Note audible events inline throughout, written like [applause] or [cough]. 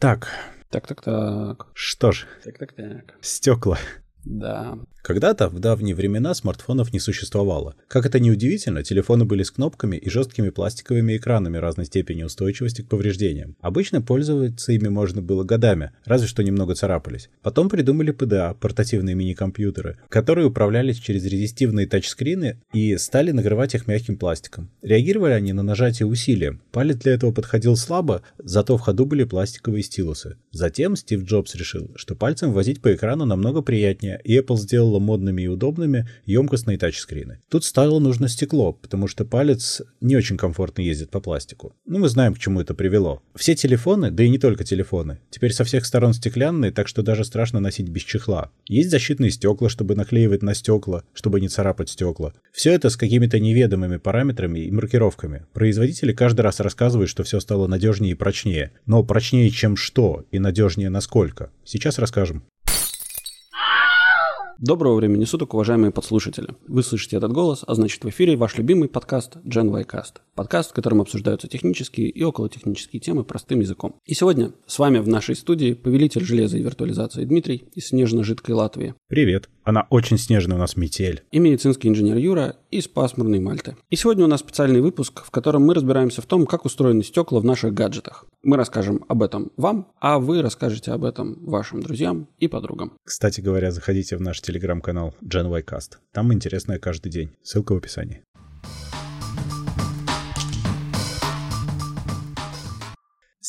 Так, Так-так-так. что ж, Так-так-так. стекла. Да. Когда-то, в давние времена, смартфонов не существовало. Как это ни удивительно, телефоны были с кнопками и жесткими пластиковыми экранами разной степени устойчивости к повреждениям. Обычно пользоваться ими можно было годами, разве что немного царапались. Потом придумали PDA, портативные мини-компьютеры, которые управлялись через резистивные тачскрины и стали накрывать их мягким пластиком. Реагировали они на нажатие усилием. Палец для этого подходил слабо, зато в ходу были пластиковые стилусы. Затем Стив Джобс решил, что пальцем возить по экрану намного приятнее, и Apple сделала модными и удобными емкостные тачскрины. Тут стало нужно стекло, потому что палец не очень комфортно ездит по пластику. Ну, мы знаем, к чему это привело. Все телефоны, да и не только телефоны, теперь со всех сторон стеклянные, так что даже страшно носить без чехла. Есть защитные стекла, чтобы наклеивать на стекла, чтобы не царапать стекла. Все это с какими-то неведомыми параметрами и маркировками. Производители каждый раз рассказывают, что все стало надежнее и прочнее. Но прочнее чем что и надежнее насколько? Сейчас расскажем. Доброго времени суток, уважаемые подслушатели. Вы слышите этот голос, а значит в эфире ваш любимый подкаст Gen Y Cast. Подкаст, в котором обсуждаются технические и околотехнические темы простым языком. И сегодня с вами в нашей студии повелитель железа и виртуализации Дмитрий из снежно-жидкой Латвии. Привет. Она очень снежная у нас метель. И медицинский инженер Юра из пасмурной Мальты. И сегодня у нас специальный выпуск, в котором мы разбираемся в том, как устроены стекла в наших гаджетах. Мы расскажем об этом вам, а вы расскажете об этом вашим друзьям и подругам. Кстати говоря, заходите в наш телеграм-канал Gen Y Cast. Там интересное каждый день. Ссылка в описании.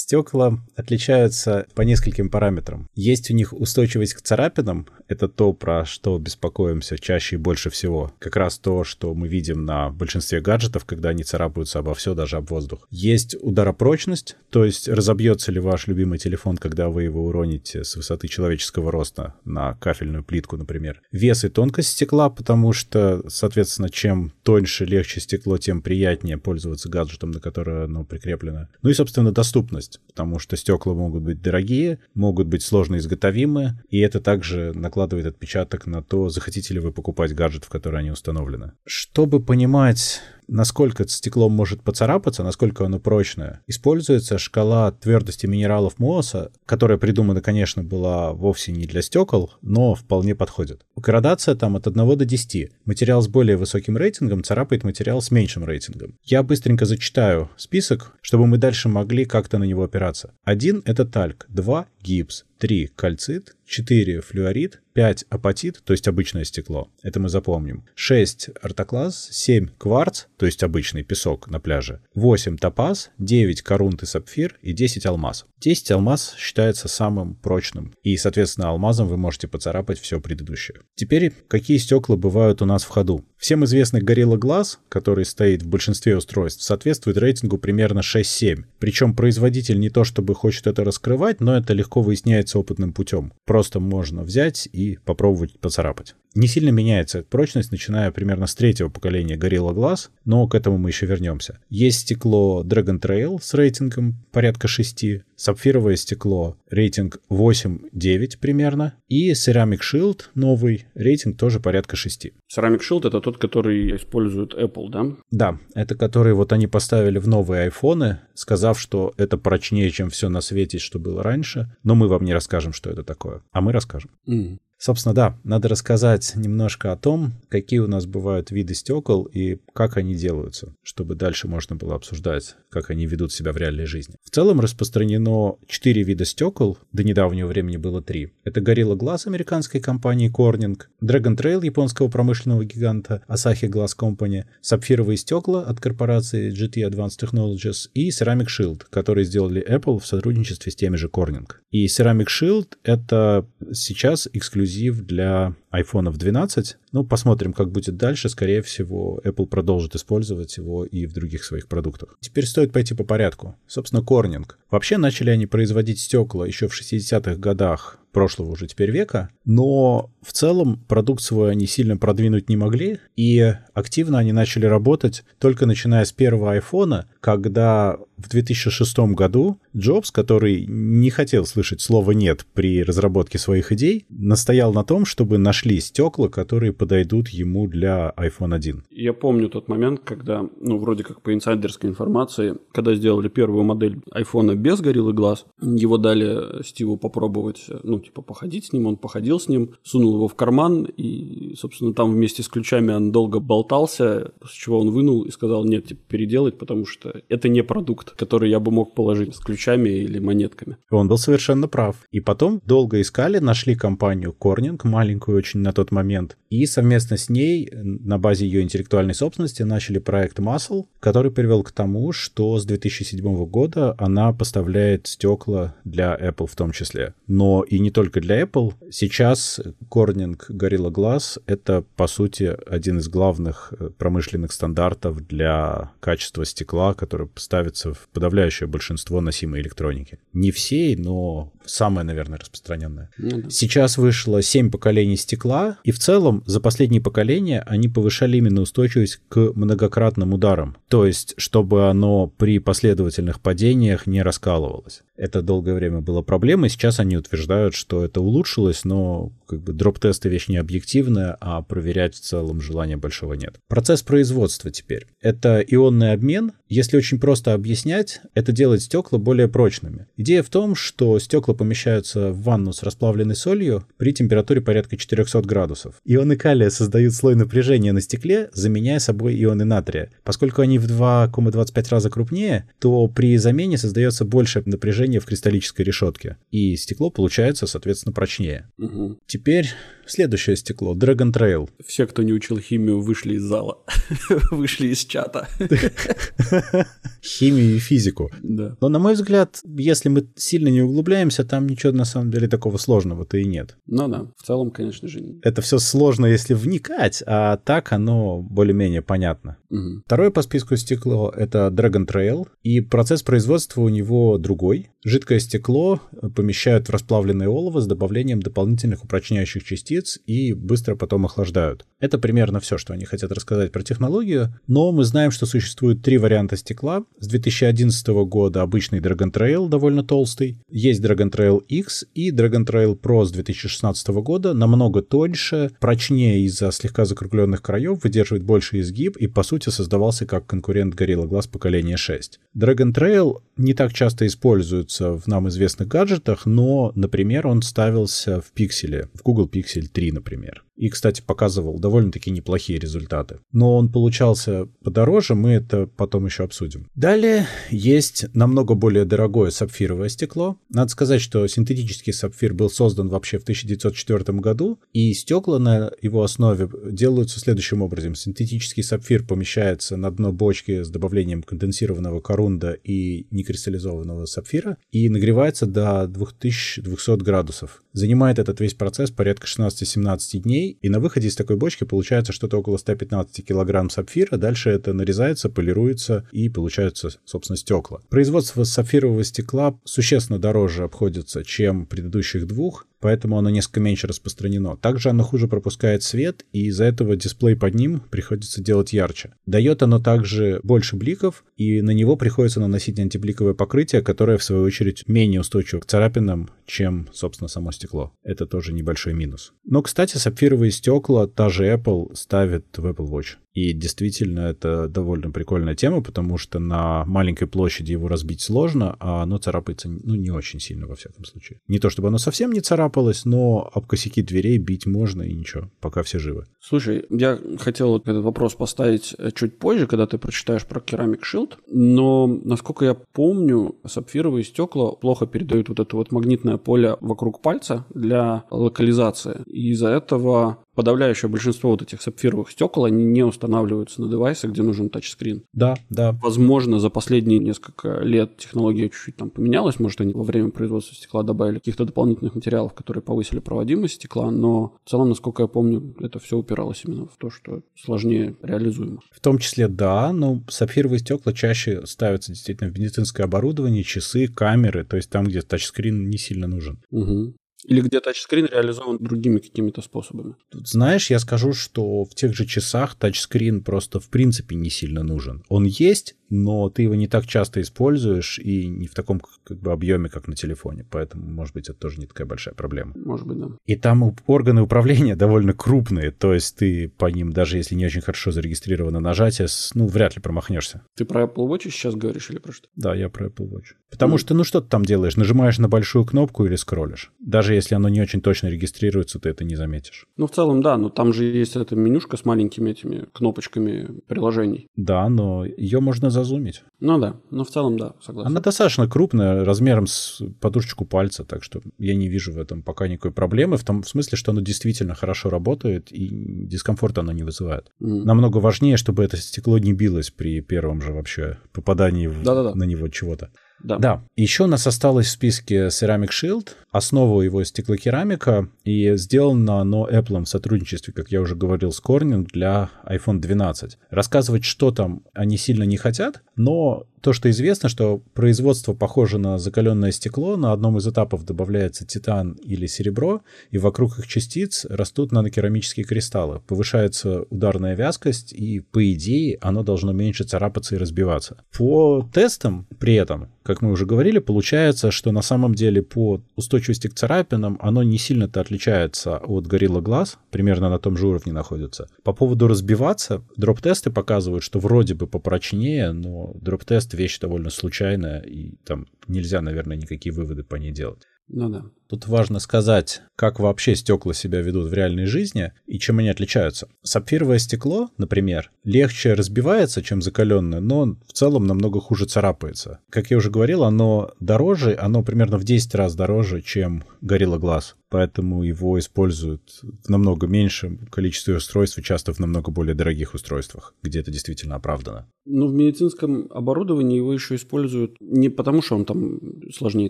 Стекла отличаются по нескольким параметрам. Есть у них устойчивость к царапинам, это то, про что беспокоимся чаще и больше всего. Как раз то, что мы видим на большинстве гаджетов, когда они царапаются обо все, даже об воздух. Есть ударопрочность, то есть разобьется ли ваш любимый телефон, когда вы его уроните с высоты человеческого роста на кафельную плитку, например. Вес и тонкость стекла, потому что, соответственно, чем тоньше, легче стекло, тем приятнее пользоваться гаджетом, на которое оно прикреплено. Ну и, собственно, доступность, потому что стекла могут быть дорогие, могут быть сложно изготовимы, и это также накладывает отпечаток на то, захотите ли вы покупать гаджет, в который они установлены. Чтобы понимать насколько стекло может поцарапаться, насколько оно прочное, используется шкала твердости минералов Мооса, которая придумана, конечно, была вовсе не для стекол, но вполне подходит. Градация там от 1 до 10. Материал с более высоким рейтингом царапает материал с меньшим рейтингом. Я быстренько зачитаю список, чтобы мы дальше могли как-то на него опираться. 1 — это тальк, 2 — гипс, 3 — кальцит, 4 — флюорит, 5 — апатит, то есть обычное стекло. Это мы запомним. 6 — ортоклаз, 7 — кварц, то есть обычный песок на пляже. 8 топаз, 9 корунт и сапфир и 10 алмаз. 10 алмаз считается самым прочным, и, соответственно, алмазом вы можете поцарапать все предыдущее. Теперь, какие стекла бывают у нас в ходу? Всем известный Gorilla Glass, который стоит в большинстве устройств, соответствует рейтингу примерно 6-7. Причем производитель не то чтобы хочет это раскрывать, но это легко выясняется опытным путем. Просто можно взять и попробовать поцарапать. Не сильно меняется прочность, начиная примерно с третьего поколения Gorilla Glass, но к этому мы еще вернемся. Есть стекло Dragon Trail с рейтингом порядка 6, сапфировое стекло рейтинг 8-9 примерно, и Ceramic Shield новый рейтинг тоже порядка 6. Ceramic Shield это тот, который использует Apple, да? Да, это который вот они поставили в новые айфоны, сказав, что это прочнее, чем все на свете, что было раньше, но мы вам не расскажем, что это такое, а мы расскажем. Mm. Собственно, да, надо рассказать немножко о том, какие у нас бывают виды стекол и как они делаются, чтобы дальше можно было обсуждать, как они ведут себя в реальной жизни. В целом распространено 4 вида стекол, до недавнего времени было 3. Это Gorilla Glass американской компании Corning, Dragon Trail японского промышленного гиганта Asahi Glass Company, сапфировые стекла от корпорации GT Advanced Technologies и Ceramic Shield, которые сделали Apple в сотрудничестве с теми же Corning. И Ceramic Shield — это сейчас эксклюзив для iPhone 12. Ну, посмотрим, как будет дальше. Скорее всего, Apple продолжит использовать его и в других своих продуктах. Теперь стоит пойти по порядку. Собственно, Корнинг. Вообще начали они производить стекла еще в 60-х годах прошлого уже теперь века, но в целом продукт свой они сильно продвинуть не могли, и активно они начали работать только начиная с первого айфона, когда в 2006 году Джобс, который не хотел слышать слова «нет» при разработке своих идей, настоял на том, чтобы на нашли стекла, которые подойдут ему для iPhone 1. Я помню тот момент, когда, ну, вроде как по инсайдерской информации, когда сделали первую модель iPhone без гориллы глаз, его дали Стиву попробовать, ну, типа, походить с ним, он походил с ним, сунул его в карман, и, собственно, там вместе с ключами он долго болтался, после чего он вынул и сказал, нет, типа, переделать, потому что это не продукт, который я бы мог положить с ключами или монетками. Он был совершенно прав. И потом долго искали, нашли компанию Corning, маленькую очень на тот момент, и совместно с ней на базе ее интеллектуальной собственности начали проект Muscle, который привел к тому, что с 2007 года она поставляет стекла для Apple в том числе. Но и не только для Apple. Сейчас Corning Gorilla Glass — это, по сути, один из главных э, промышленных стандартов для качества стекла, который ставится в подавляющее большинство носимой электроники. Не всей, но самое, наверное, распространенное. Ну, да. Сейчас вышло 7 поколений стекла, и в целом за последние поколения они повышали именно устойчивость к многократным ударам. То есть, чтобы оно при последовательных падениях не раскалывалось. Это долгое время было проблемой, сейчас они утверждают, что это улучшилось, но как бы дроп-тесты вещь не объективная, а проверять в целом желания большого нет. Процесс производства теперь. Это ионный обмен. Если очень просто объяснять, это делает стекла более прочными. Идея в том, что стекла помещаются в ванну с расплавленной солью при температуре порядка 400 градусов. Ионы калия создают слой напряжения на стекле, заменяя собой ионы натрия. Поскольку они в 2,25 раза крупнее, то при замене создается больше напряжения в кристаллической решетке. И стекло получается, соответственно, прочнее. Угу. Теперь следующее стекло. Dragon Trail. Все, кто не учил химию, вышли из зала. [laughs] вышли из чата. [laughs] Химию и физику. Да. Но, на мой взгляд, если мы сильно не углубляемся, там ничего на самом деле такого сложного-то и нет. Ну да, в целом, конечно же. Это все сложно, если вникать, а так оно более-менее понятно. Угу. Второе по списку стекло — это Dragon Trail, и процесс производства у него другой. Жидкое стекло помещают в расплавленное олово с добавлением дополнительных упрочняющих частиц и быстро потом охлаждают. Это примерно все, что они хотят рассказать про технологию, но мы знаем, что существует три варианта стекла. С 2011 года обычный Dragon Trail довольно толстый, есть Dragon Trail X и Dragon Trail Pro с 2016 года, намного тоньше, прочнее из-за слегка закругленных краев, выдерживает больше изгиб и, по сути, создавался как конкурент Gorilla Glass поколения 6. Dragon Trail не так часто используется в нам известных гаджетах, но, например, он ставился в пикселе, в Google Pixel 3, например. И, кстати, показывал довольно-таки неплохие результаты. Но он получался подороже, мы это потом еще обсудим. Далее есть намного более дорогое сапфировое стекло. Надо сказать, что синтетический сапфир был создан вообще в 1904 году, и стекла на его основе делаются следующим образом. Синтетический сапфир помещается на дно бочки с добавлением конденсированного корунда и некристаллизованного сапфира и нагревается до 2200 градусов. Занимает этот весь процесс порядка 16-17 дней, и на выходе из такой бочки получается что-то около 115 килограмм сапфира. Дальше это нарезается, полируется и получаются, собственно, стекла. Производство сапфирового стекла существенно дороже обходится, чем предыдущих двух, поэтому оно несколько меньше распространено. Также оно хуже пропускает свет, и из-за этого дисплей под ним приходится делать ярче. Дает оно также больше бликов, и на него приходится наносить антибликовое покрытие, которое, в свою очередь, менее устойчиво к царапинам, чем, собственно, само стекло. Это тоже небольшой минус. Но, кстати, сапфировые стекла та же Apple ставит в Apple Watch. И действительно, это довольно прикольная тема, потому что на маленькой площади его разбить сложно, а оно царапается, ну, не очень сильно, во всяком случае. Не то чтобы оно совсем не царапалось, но об косяки дверей бить можно и ничего, пока все живы. Слушай, я хотел этот вопрос поставить э, чуть позже, когда ты прочитаешь про керамик Shield, но, насколько я помню, сапфировые стекла плохо передают вот это вот магнитное поле вокруг пальца для локализации. И из-за этого подавляющее большинство вот этих сапфировых стекол, они не устанавливаются на девайсы, где нужен тачскрин. Да, да. Возможно, за последние несколько лет технология чуть-чуть там поменялась, может, они во время производства стекла добавили каких-то дополнительных материалов, которые повысили проводимость стекла, но в целом, насколько я помню, это все упиралось именно в то, что сложнее реализуемо. В том числе, да, но сапфировые стекла чаще ставятся действительно в медицинское оборудование, часы, камеры, то есть там, где тачскрин не сильно нужен. Угу. Или где тачскрин реализован другими какими-то способами? Тут, знаешь, я скажу, что в тех же часах тачскрин просто в принципе не сильно нужен. Он есть, но ты его не так часто используешь и не в таком как бы объеме, как на телефоне. Поэтому, может быть, это тоже не такая большая проблема. Может быть, да. И там органы управления [laughs] довольно крупные, то есть ты по ним, даже если не очень хорошо зарегистрировано нажатие, ну, вряд ли промахнешься. Ты про Apple Watch сейчас говоришь или про что? Да, я про Apple Watch. Потому mm. что, ну, что ты там делаешь? Нажимаешь на большую кнопку или скроллишь? Даже если оно не очень точно регистрируется, ты это не заметишь. Ну, в целом, да, но там же есть эта менюшка с маленькими этими кнопочками приложений. Да, но ее можно зазумить. Ну да, но в целом, да, согласен. Она достаточно крупная, размером с подушечку пальца, так что я не вижу в этом пока никакой проблемы, в том в смысле, что оно действительно хорошо работает и дискомфорта оно не вызывает. Mm. Намного важнее, чтобы это стекло не билось при первом же вообще попадании в, на него чего-то. Да. да. Еще у нас осталось в списке Ceramic Shield. Основа его стеклокерамика. И сделано оно Apple в сотрудничестве, как я уже говорил, с Corning для iPhone 12. Рассказывать, что там, они сильно не хотят, но то, что известно, что производство похоже на закаленное стекло, на одном из этапов добавляется титан или серебро, и вокруг их частиц растут нанокерамические кристаллы. Повышается ударная вязкость, и, по идее, оно должно меньше царапаться и разбиваться. По тестам при этом, как мы уже говорили, получается, что на самом деле по устойчивости к царапинам оно не сильно-то отличается от Gorilla Glass, примерно на том же уровне находится. По поводу разбиваться, дроп-тесты показывают, что вроде бы попрочнее, но дроп-тест вещь довольно случайная, и там нельзя, наверное, никакие выводы по ней делать. Ну да. Тут важно сказать, как вообще стекла себя ведут в реальной жизни и чем они отличаются. Сапфировое стекло, например, легче разбивается, чем закаленное, но в целом намного хуже царапается. Как я уже говорил, оно дороже, оно примерно в 10 раз дороже, чем Gorilla Glass поэтому его используют в намного меньшем количестве устройств и часто в намного более дорогих устройствах, где это действительно оправдано. Ну, в медицинском оборудовании его еще используют не потому, что он там сложнее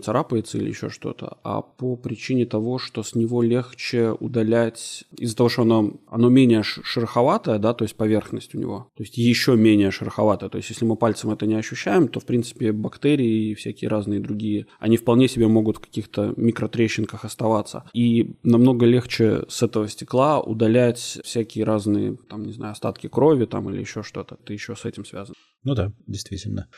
царапается или еще что-то, а по причине того, что с него легче удалять из-за того, что оно, оно менее шероховатое, да, то есть поверхность у него, то есть еще менее шероховатое. То есть если мы пальцем это не ощущаем, то, в принципе, бактерии и всякие разные другие, они вполне себе могут в каких-то микротрещинках оставаться и намного легче с этого стекла удалять всякие разные, там, не знаю, остатки крови там или еще что-то. Ты еще с этим связан. Ну да, действительно.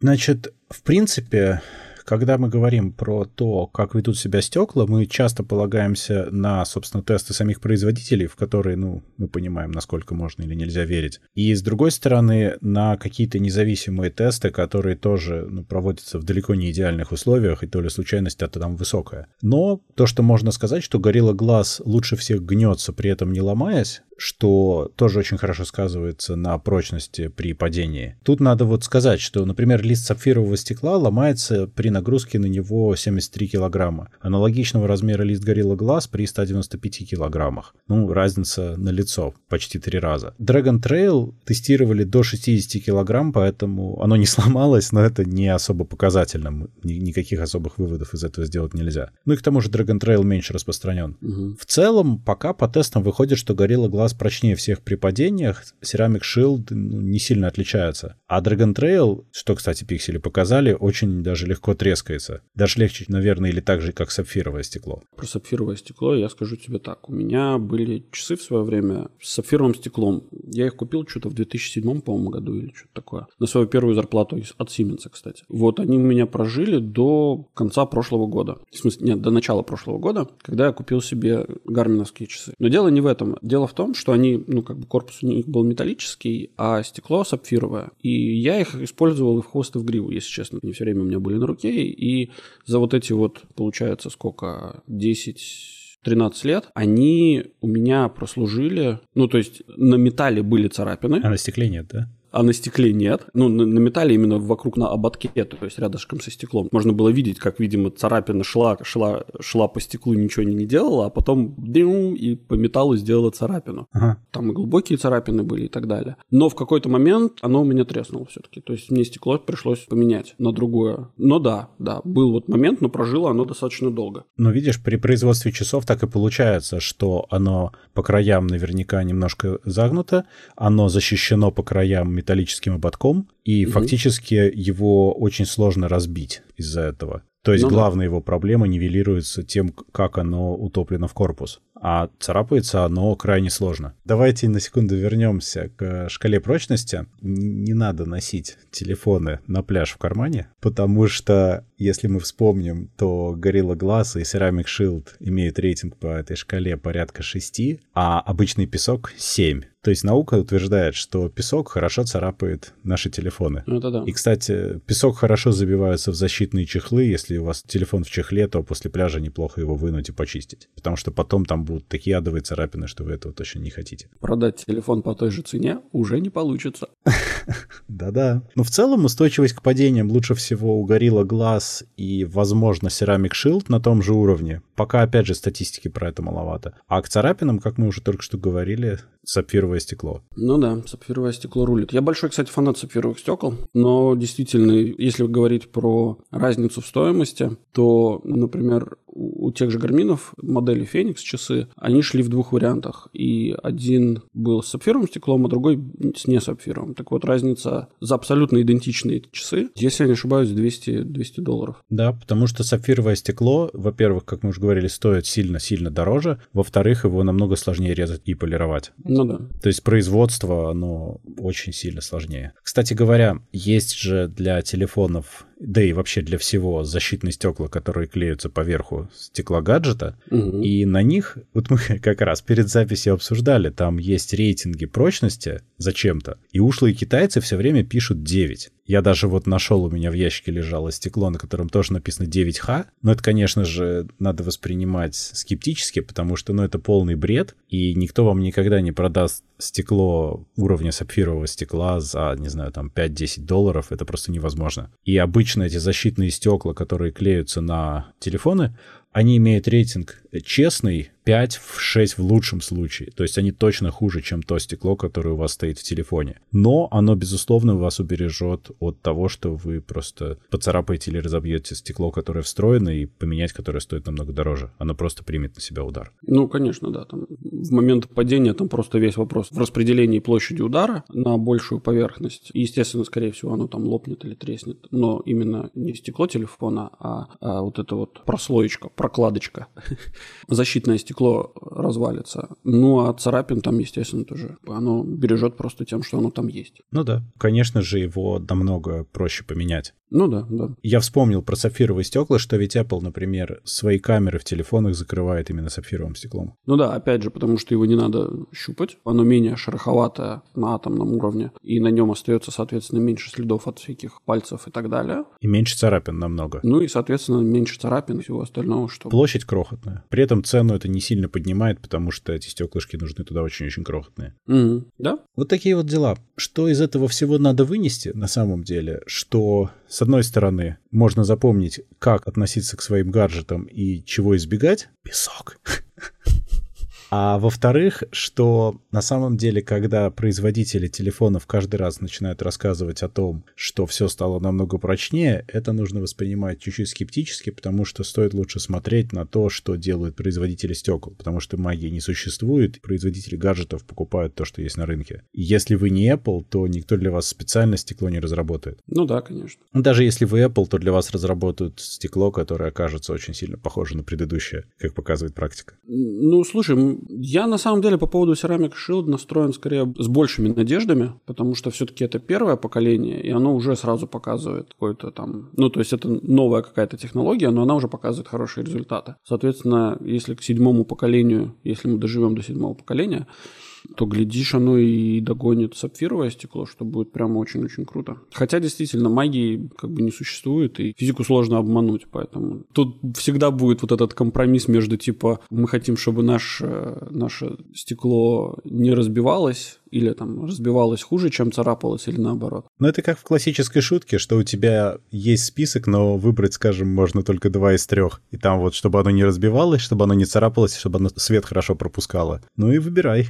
Значит, в принципе, когда мы говорим про то, как ведут себя стекла, мы часто полагаемся на, собственно, тесты самих производителей, в которые, ну, мы понимаем, насколько можно или нельзя верить. И, с другой стороны, на какие-то независимые тесты, которые тоже ну, проводятся в далеко не идеальных условиях, и то ли случайность это там высокая. Но то, что можно сказать, что Gorilla Glass лучше всех гнется, при этом не ломаясь, что тоже очень хорошо сказывается на прочности при падении. Тут надо вот сказать, что, например, лист сапфирового стекла ломается при нагрузке на него 73 килограмма. Аналогичного размера лист Gorilla Glass при 195 килограммах. Ну, разница на лицо почти три раза. Dragon Trail тестировали до 60 килограмм, поэтому оно не [laughs] сломалось, но это не особо показательно. Никаких особых выводов из этого сделать нельзя. Ну и к тому же Dragon Trail меньше распространен. Угу. В целом, пока по тестам выходит, что Gorilla Glass раз прочнее всех при падениях, Ceramic Shield ну, не сильно отличается. А Dragon Trail, что, кстати, пиксели показали, очень даже легко трескается. Даже легче, наверное, или так же, как сапфировое стекло. Про сапфировое стекло я скажу тебе так. У меня были часы в свое время с сапфировым стеклом. Я их купил что-то в 2007, по-моему, году или что-то такое. На свою первую зарплату от Siemens, кстати. Вот они у меня прожили до конца прошлого года. В смысле, нет, до начала прошлого года, когда я купил себе гарминовские часы. Но дело не в этом. Дело в том, что они, ну, как бы корпус у них был металлический, а стекло сапфировое. И я их использовал и в хвост, и в гриву, если честно. Они все время у меня были на руке, и за вот эти вот, получается, сколько, 10 13 лет, они у меня прослужили, ну, то есть на металле были царапины. А на стекле нет, да? А на стекле нет. Ну, на, на металле именно вокруг на ободке, то есть рядышком со стеклом. Можно было видеть, как, видимо, царапина шла, шла, шла по стеклу, ничего не, не делала, а потом дым, и по металлу сделала царапину. Ага. Там и глубокие царапины были и так далее. Но в какой-то момент оно у меня треснуло все-таки. То есть мне стекло пришлось поменять на другое. Но да, да, был вот момент, но прожило оно достаточно долго. Но видишь, при производстве часов так и получается, что оно по краям наверняка немножко загнуто, оно защищено по краям металлическим ободком, и угу. фактически его очень сложно разбить из-за этого. То есть ну, главная да. его проблема нивелируется тем, как оно утоплено в корпус а царапается оно крайне сложно. Давайте на секунду вернемся к шкале прочности. Не надо носить телефоны на пляж в кармане, потому что, если мы вспомним, то Gorilla Glass и Ceramic Shield имеют рейтинг по этой шкале порядка 6, а обычный песок 7. То есть наука утверждает, что песок хорошо царапает наши телефоны. Ну, это да. И, кстати, песок хорошо забивается в защитные чехлы. Если у вас телефон в чехле, то после пляжа неплохо его вынуть и почистить. Потому что потом там будут такие адовые царапины, что вы этого точно не хотите. Продать телефон по той же цене уже не получится. [laughs] Да-да. Но в целом устойчивость к падениям лучше всего у Gorilla Glass и, возможно, Ceramic Shield на том же уровне. Пока, опять же, статистики про это маловато. А к царапинам, как мы уже только что говорили, сапфировое стекло. Ну да, сапфировое стекло рулит. Я большой, кстати, фанат сапфировых стекол, но действительно, если говорить про разницу в стоимости, то, например, у тех же гарминов модели Феникс часы, они шли в двух вариантах. И один был с сапфировым стеклом, а другой с не сапфировым. Так вот, разница за абсолютно идентичные часы, если я не ошибаюсь, 200, 200 долларов. Да, потому что сапфировое стекло, во-первых, как мы уже говорили, стоит сильно-сильно дороже. Во-вторых, его намного сложнее резать и полировать. Ну да. То есть производство, оно очень сильно сложнее. Кстати говоря, есть же для телефонов да и вообще для всего защитные стекла, которые клеются поверху стекла гаджета, угу. и на них, вот мы [laughs] как раз перед записью обсуждали, там есть рейтинги прочности зачем-то, и ушлые китайцы все время пишут 9. Я даже вот нашел, у меня в ящике лежало стекло, на котором тоже написано 9Х, но это, конечно же, надо воспринимать скептически, потому что, ну, это полный бред, и никто вам никогда не продаст стекло уровня сапфирового стекла за, не знаю, там 5-10 долларов, это просто невозможно. И обычно эти защитные стекла, которые клеются на телефоны, они имеют рейтинг честный, 5 в 6 в лучшем случае. То есть они точно хуже, чем то стекло, которое у вас стоит в телефоне. Но оно, безусловно, вас убережет от того, что вы просто поцарапаете или разобьете стекло, которое встроено, и поменять которое стоит намного дороже. Оно просто примет на себя удар. Ну, конечно, да. Там в момент падения там просто весь вопрос в распределении площади удара на большую поверхность. Естественно, скорее всего, оно там лопнет или треснет. Но именно не стекло телефона, а, а вот эта вот прослоечка, прокладочка, [laughs] защитное стекло развалится. Ну, а царапин там, естественно, тоже. Оно бережет просто тем, что оно там есть. Ну да. Конечно же, его намного проще поменять. Ну да, да. Я вспомнил про сапфировые стекла, что ведь Apple, например, свои камеры в телефонах закрывает именно сапфировым стеклом. Ну да, опять же, потому что его не надо щупать. Оно менее шероховатое на атомном уровне. И на нем остается, соответственно, меньше следов от всяких пальцев и так далее. И меньше царапин намного. Ну и, соответственно, меньше царапин и всего остального, что... Площадь крохотная. При этом цену это не сильно поднимает, потому что эти стеклышки нужны туда очень-очень крохотные. Mm-hmm. Да. Вот такие вот дела. Что из этого всего надо вынести на самом деле? Что с одной стороны, можно запомнить, как относиться к своим гаджетам и чего избегать. Песок. [laughs] А во-вторых, что на самом деле, когда производители телефонов каждый раз начинают рассказывать о том, что все стало намного прочнее, это нужно воспринимать чуть-чуть скептически, потому что стоит лучше смотреть на то, что делают производители стекол, потому что магии не существует, производители гаджетов покупают то, что есть на рынке. И если вы не Apple, то никто для вас специально стекло не разработает. Ну да, конечно. Даже если вы Apple, то для вас разработают стекло, которое окажется очень сильно похоже на предыдущее, как показывает практика. Ну, слушай, я на самом деле по поводу Ceramic Shield настроен скорее с большими надеждами, потому что все-таки это первое поколение, и оно уже сразу показывает какой-то там... Ну, то есть это новая какая-то технология, но она уже показывает хорошие результаты. Соответственно, если к седьмому поколению, если мы доживем до седьмого поколения, то, глядишь, оно и догонит сапфировое стекло, что будет прямо очень-очень круто. Хотя, действительно, магии как бы не существует, и физику сложно обмануть, поэтому тут всегда будет вот этот компромисс между, типа, мы хотим, чтобы наше, наше стекло не разбивалось, или там разбивалось хуже, чем царапалось, или наоборот. Ну, это как в классической шутке, что у тебя есть список, но выбрать, скажем, можно только два из трех. И там вот, чтобы оно не разбивалось, чтобы оно не царапалось, чтобы оно свет хорошо пропускало. Ну и выбирай.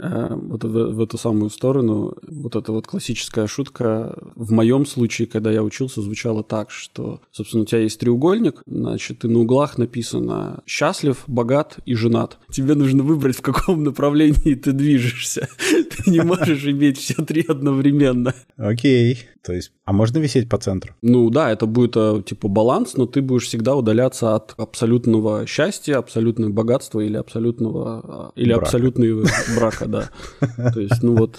А, вот в, в эту самую сторону, вот эта вот классическая шутка в моем случае, когда я учился, звучала так, что, собственно, у тебя есть треугольник, значит, и на углах написано «счастлив, богат и женат». Тебе нужно выбрать, в каком направлении ты движешься. [laughs] Ты не можешь иметь все три одновременно. Окей. То есть, а можно висеть по центру? Ну да, это будет э, типа баланс, но ты будешь всегда удаляться от абсолютного счастья, абсолютного богатства или абсолютного э, или Брака. абсолютного брака, да. [laughs] То есть, ну вот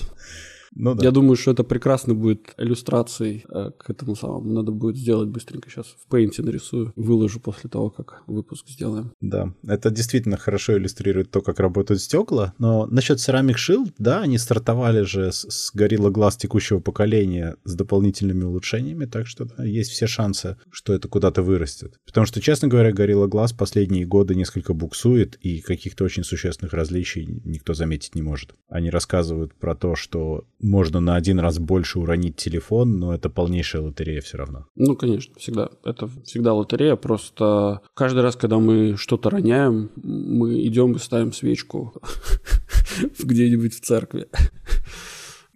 Ну да. Я думаю, что это прекрасно будет иллюстрацией э, к этому самому. Надо будет сделать быстренько сейчас в Paint нарисую, выложу после того, как выпуск сделаем. Да, это действительно хорошо иллюстрирует то, как работают стекла. Но насчет Ceramic Shield, да, они стартовали же с, с Gorilla Glass текущего поколения с дополнительными улучшениями, так что да, есть все шансы, что это куда-то вырастет. Потому что, честно говоря, Gorilla Glass последние годы несколько буксует, и каких-то очень существенных различий никто заметить не может. Они рассказывают про то, что можно на один раз больше уронить телефон, но это полнейшая лотерея все равно. Ну, конечно, всегда. Это всегда лотерея. Просто каждый раз, когда мы что-то роняем, мы идем и ставим свечку [laughs] где-нибудь в церкви.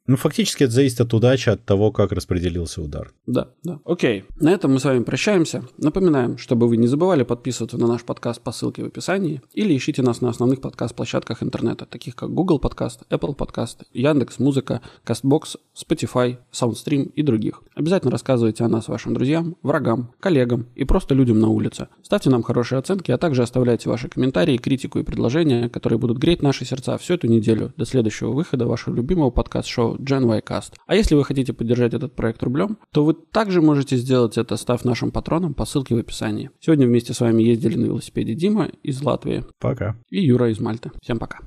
Ну, фактически это зависит от удачи, от того, как распределился удар. Да, да. Окей. На этом мы с вами прощаемся. Напоминаем, чтобы вы не забывали подписываться на наш подкаст по ссылке в описании или ищите нас на основных подкаст-площадках интернета, таких как Google Подкаст, Apple Подкаст, Яндекс Музыка, Castbox, Spotify, Soundstream и других. Обязательно рассказывайте о нас вашим друзьям, врагам, коллегам и просто людям на улице. Ставьте нам хорошие оценки, а также оставляйте ваши комментарии, критику и предложения, которые будут греть наши сердца всю эту неделю до следующего выхода вашего любимого подкаст-шоу Gen Y Cast. А если вы хотите поддержать этот проект рублем, то вы также можете сделать это, став нашим патроном по ссылке в описании. Сегодня вместе с вами ездили на велосипеде Дима из Латвии Пока. и Юра из Мальты. Всем пока.